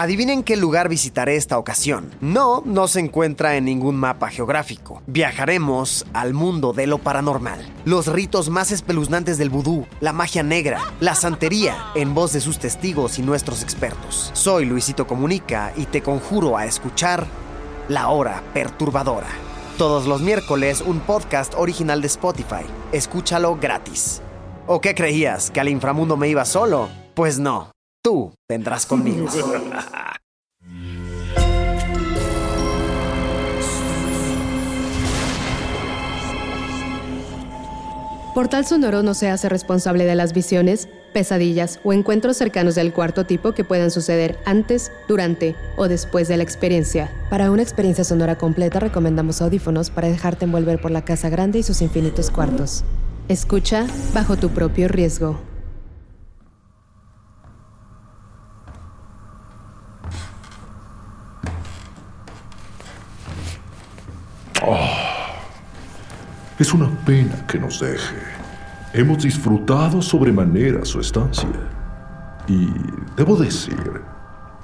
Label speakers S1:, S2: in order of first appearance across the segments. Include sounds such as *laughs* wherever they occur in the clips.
S1: Adivinen qué lugar visitaré esta ocasión. No, no se encuentra en ningún mapa geográfico. Viajaremos al mundo de lo paranormal. Los ritos más espeluznantes del vudú, la magia negra, la santería, en voz de sus testigos y nuestros expertos. Soy Luisito Comunica y te conjuro a escuchar La Hora Perturbadora. Todos los miércoles un podcast original de Spotify. Escúchalo gratis. ¿O qué creías? ¿Que al inframundo me iba solo? Pues no. Tú vendrás conmigo. *laughs*
S2: Portal Sonoro no se hace responsable de las visiones, pesadillas o encuentros cercanos del cuarto tipo que puedan suceder antes, durante o después de la experiencia. Para una experiencia sonora completa recomendamos audífonos para dejarte envolver por la casa grande y sus infinitos cuartos. Escucha bajo tu propio riesgo.
S3: Es una pena que nos deje. Hemos disfrutado sobremanera su estancia. Y debo decir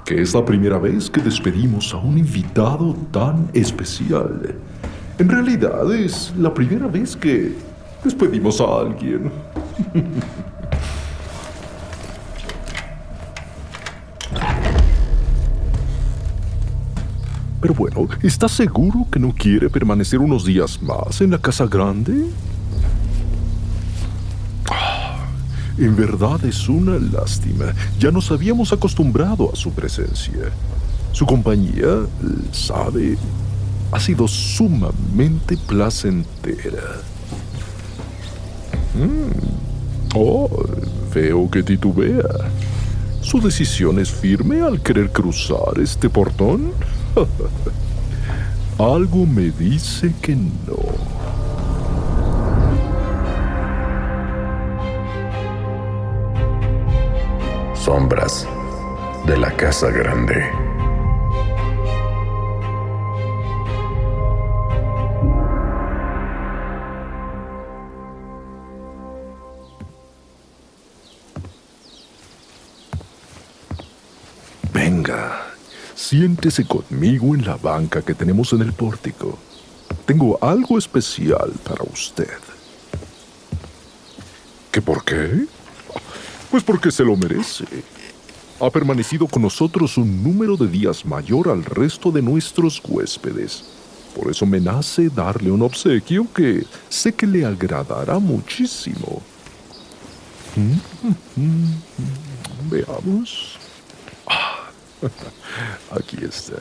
S3: que es la primera vez que despedimos a un invitado tan especial. En realidad es la primera vez que despedimos a alguien. *laughs* Pero bueno, ¿estás seguro que no quiere permanecer unos días más en la casa grande? Ah, en verdad es una lástima. Ya nos habíamos acostumbrado a su presencia. Su compañía, sabe, ha sido sumamente placentera. Mm. Oh, veo que titubea. ¿Su decisión es firme al querer cruzar este portón? *laughs* Algo me dice que no.
S4: Sombras de la Casa Grande.
S3: Venga. Siéntese conmigo en la banca que tenemos en el pórtico. Tengo algo especial para usted. ¿Qué por qué? Pues porque se lo merece. Ha permanecido con nosotros un número de días mayor al resto de nuestros huéspedes. Por eso me nace darle un obsequio que sé que le agradará muchísimo. Mm, mm, mm, Veamos. *laughs* Aquí está.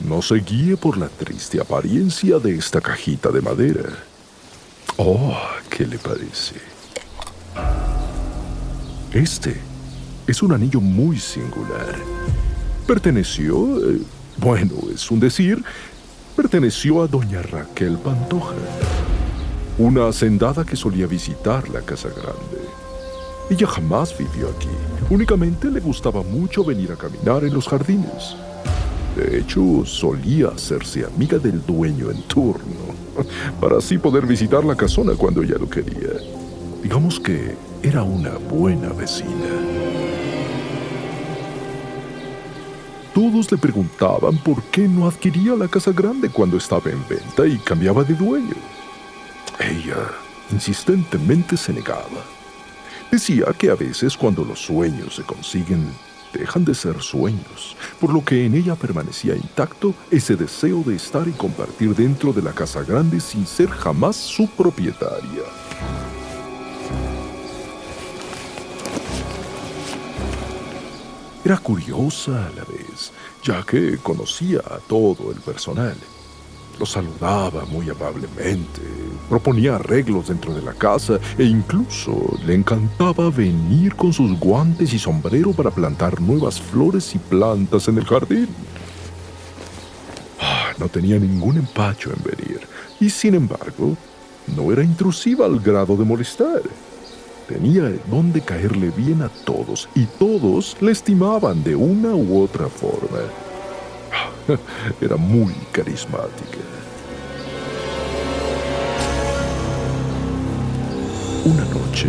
S3: No se guíe por la triste apariencia de esta cajita de madera. Oh, ¿qué le parece? Este es un anillo muy singular. Perteneció, eh, bueno, es un decir, perteneció a doña Raquel Pantoja, una hacendada que solía visitar la Casa Grande. Ella jamás vivió aquí. Únicamente le gustaba mucho venir a caminar en los jardines. De hecho, solía hacerse amiga del dueño en turno, *laughs* para así poder visitar la casona cuando ella lo quería. Digamos que era una buena vecina. Todos le preguntaban por qué no adquiría la casa grande cuando estaba en venta y cambiaba de dueño. Ella insistentemente se negaba. Decía que a veces cuando los sueños se consiguen, dejan de ser sueños, por lo que en ella permanecía intacto ese deseo de estar y compartir dentro de la casa grande sin ser jamás su propietaria. Era curiosa a la vez, ya que conocía a todo el personal. Lo saludaba muy amablemente, proponía arreglos dentro de la casa e incluso le encantaba venir con sus guantes y sombrero para plantar nuevas flores y plantas en el jardín. Ah, no tenía ningún empacho en venir y sin embargo no era intrusiva al grado de molestar. Tenía donde caerle bien a todos y todos le estimaban de una u otra forma. *laughs* Era muy carismática. Una noche,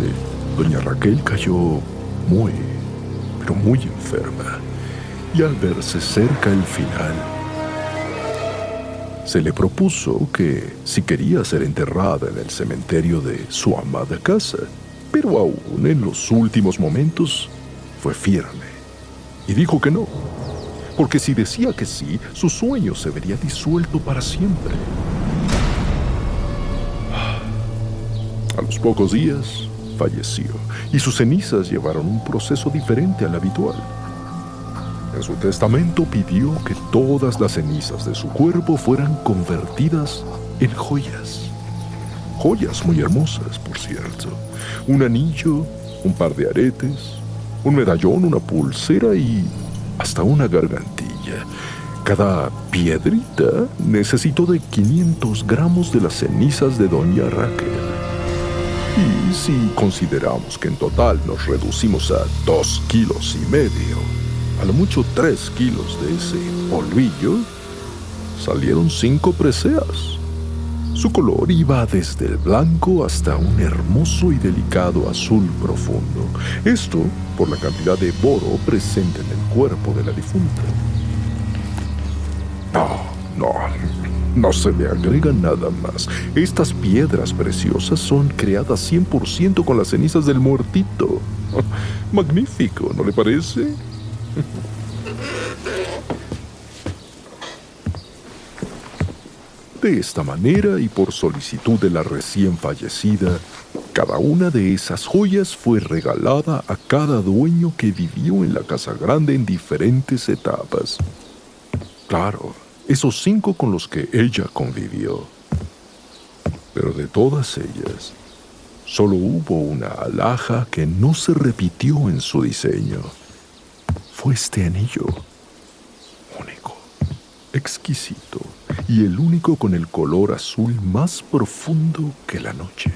S3: doña Raquel cayó muy, pero muy enferma. y al verse cerca el final, se le propuso que si quería ser enterrada en el cementerio de su amada casa, pero aún en los últimos momentos fue firme y dijo que no, porque si decía que sí, su sueño se vería disuelto para siempre. A los pocos días falleció y sus cenizas llevaron un proceso diferente al habitual. En su testamento pidió que todas las cenizas de su cuerpo fueran convertidas en joyas. Joyas muy hermosas, por cierto. Un anillo, un par de aretes, un medallón, una pulsera y hasta una gargantilla. Cada piedrita necesitó de 500 gramos de las cenizas de Doña Raquel. Y si consideramos que en total nos reducimos a dos kilos y medio, a lo mucho tres kilos de ese polvillo, salieron cinco preseas. Su color iba desde el blanco hasta un hermoso y delicado azul profundo. Esto por la cantidad de boro presente en el cuerpo de la difunta. No, no, no se le agrega nada más. Estas piedras preciosas son creadas 100% con las cenizas del muertito. *laughs* Magnífico, ¿no le parece? De esta manera y por solicitud de la recién fallecida, cada una de esas joyas fue regalada a cada dueño que vivió en la casa grande en diferentes etapas. Claro, esos cinco con los que ella convivió. Pero de todas ellas, solo hubo una alhaja que no se repitió en su diseño fue este anillo. Único, exquisito y el único con el color azul más profundo que la noche.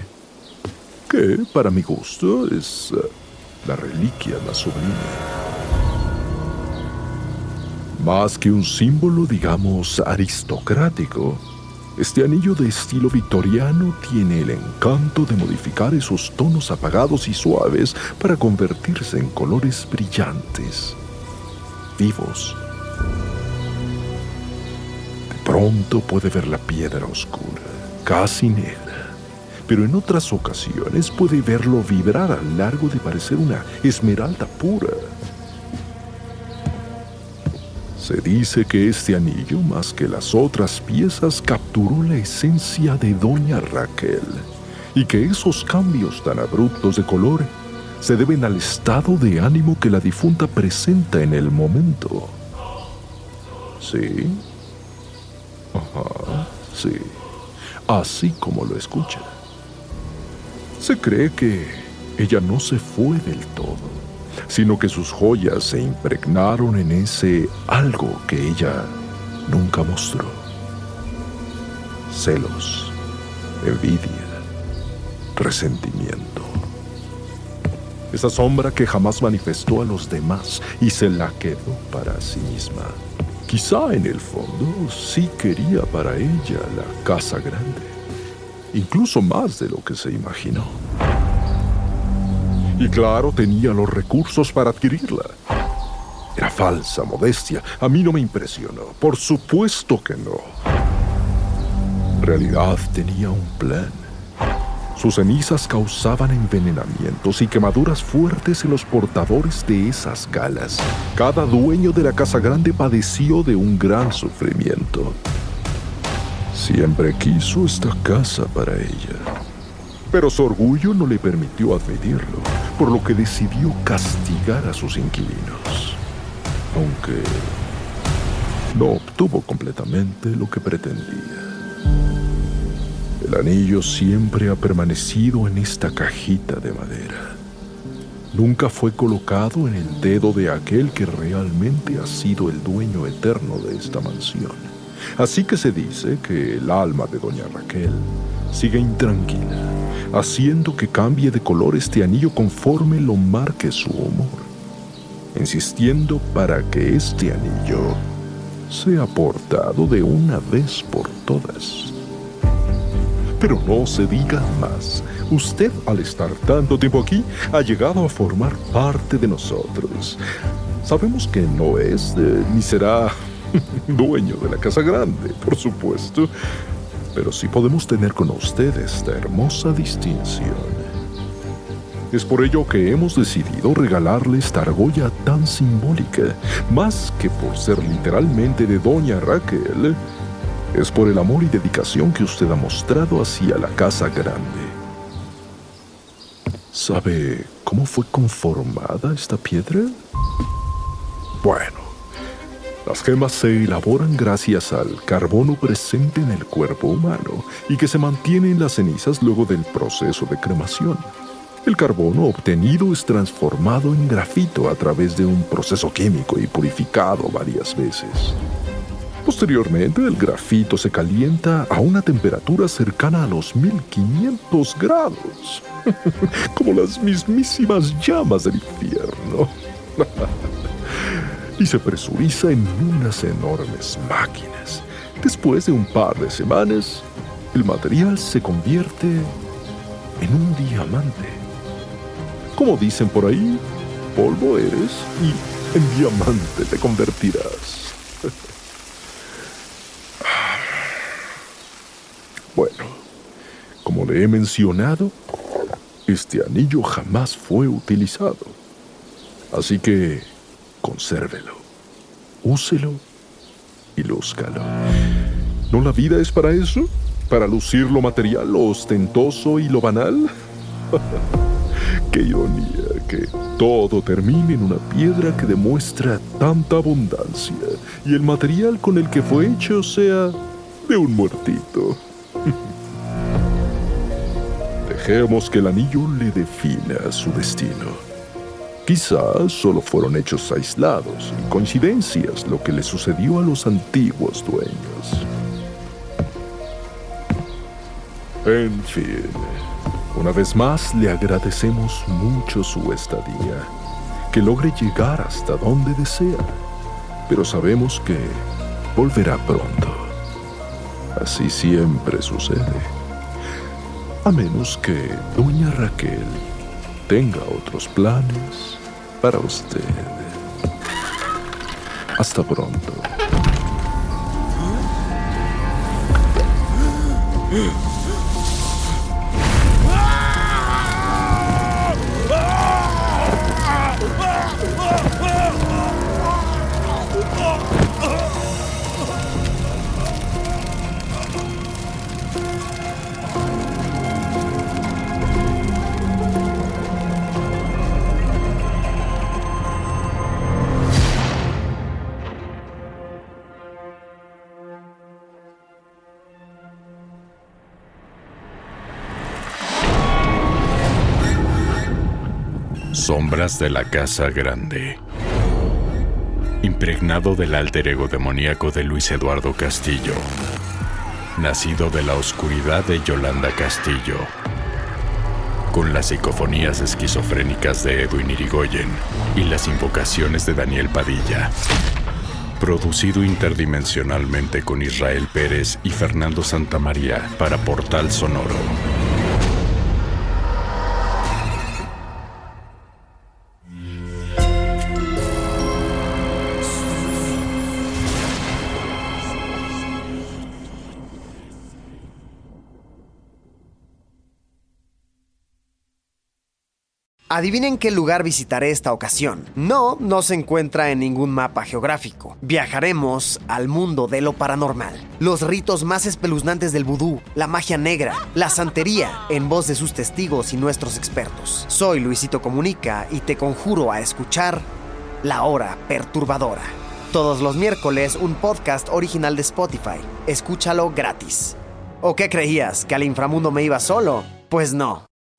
S3: Que, para mi gusto, es uh, la reliquia más sublime. Más que un símbolo, digamos, aristocrático, este anillo de estilo victoriano tiene el encanto de modificar esos tonos apagados y suaves para convertirse en colores brillantes vivos. De pronto puede ver la piedra oscura, casi negra, pero en otras ocasiones puede verlo vibrar a largo de parecer una esmeralda pura. Se dice que este anillo, más que las otras piezas, capturó la esencia de Doña Raquel y que esos cambios tan abruptos de color se deben al estado de ánimo que la difunta presenta en el momento. ¿Sí? Ajá, sí. Así como lo escucha. Se cree que ella no se fue del todo, sino que sus joyas se impregnaron en ese algo que ella nunca mostró. Celos, envidia, resentimiento esa sombra que jamás manifestó a los demás y se la quedó para sí misma. Quizá en el fondo sí quería para ella la casa grande, incluso más de lo que se imaginó. Y claro, tenía los recursos para adquirirla. Era falsa modestia, a mí no me impresionó, por supuesto que no. En realidad tenía un plan sus cenizas causaban envenenamientos y quemaduras fuertes en los portadores de esas galas. Cada dueño de la casa grande padeció de un gran sufrimiento. Siempre quiso esta casa para ella. Pero su orgullo no le permitió admitirlo, por lo que decidió castigar a sus inquilinos. Aunque no obtuvo completamente lo que pretendía. El anillo siempre ha permanecido en esta cajita de madera. Nunca fue colocado en el dedo de aquel que realmente ha sido el dueño eterno de esta mansión. Así que se dice que el alma de doña Raquel sigue intranquila, haciendo que cambie de color este anillo conforme lo marque su humor, insistiendo para que este anillo sea portado de una vez por todas. Pero no se diga más. Usted, al estar tanto tiempo aquí, ha llegado a formar parte de nosotros. Sabemos que no es eh, ni será *laughs* dueño de la casa grande, por supuesto, pero sí podemos tener con usted esta hermosa distinción. Es por ello que hemos decidido regalarle esta argolla tan simbólica, más que por ser literalmente de Doña Raquel, es por el amor y dedicación que usted ha mostrado hacia la casa grande. ¿Sabe cómo fue conformada esta piedra? Bueno, las gemas se elaboran gracias al carbono presente en el cuerpo humano y que se mantiene en las cenizas luego del proceso de cremación. El carbono obtenido es transformado en grafito a través de un proceso químico y purificado varias veces. Posteriormente, el grafito se calienta a una temperatura cercana a los 1500 grados, *laughs* como las mismísimas llamas del infierno. *laughs* y se presuriza en unas enormes máquinas. Después de un par de semanas, el material se convierte en un diamante. Como dicen por ahí, polvo eres y en diamante te convertirás. *laughs* bueno, como le he mencionado, este anillo jamás fue utilizado. Así que consérvelo, úselo y lúzcalo. ¿No la vida es para eso? ¿Para lucir lo material, lo ostentoso y lo banal? *laughs* Qué ironía que todo termine en una piedra que demuestra tanta abundancia y el material con el que fue hecho sea de un muertito. *laughs* Dejemos que el anillo le defina su destino. Quizás solo fueron hechos aislados y coincidencias lo que le sucedió a los antiguos dueños. En fin. Una vez más le agradecemos mucho su estadía, que logre llegar hasta donde desea, pero sabemos que volverá pronto. Así siempre sucede. A menos que doña Raquel tenga otros planes para usted. Hasta pronto.
S5: Sombras de la Casa Grande. Impregnado del alter ego demoníaco de Luis Eduardo Castillo. Nacido de la oscuridad de Yolanda Castillo. Con las psicofonías esquizofrénicas de Edwin Irigoyen y las invocaciones de Daniel Padilla. Producido interdimensionalmente con Israel Pérez y Fernando Santamaría para Portal Sonoro.
S1: Adivinen qué lugar visitaré esta ocasión. No, no se encuentra en ningún mapa geográfico. Viajaremos al mundo de lo paranormal. Los ritos más espeluznantes del vudú, la magia negra, la santería, en voz de sus testigos y nuestros expertos. Soy Luisito Comunica y te conjuro a escuchar La Hora Perturbadora. Todos los miércoles un podcast original de Spotify. Escúchalo gratis. ¿O qué creías? ¿Que al inframundo me iba solo? Pues no.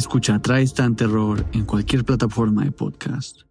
S6: Escucha Tristan Terror en cualquier plataforma de podcast.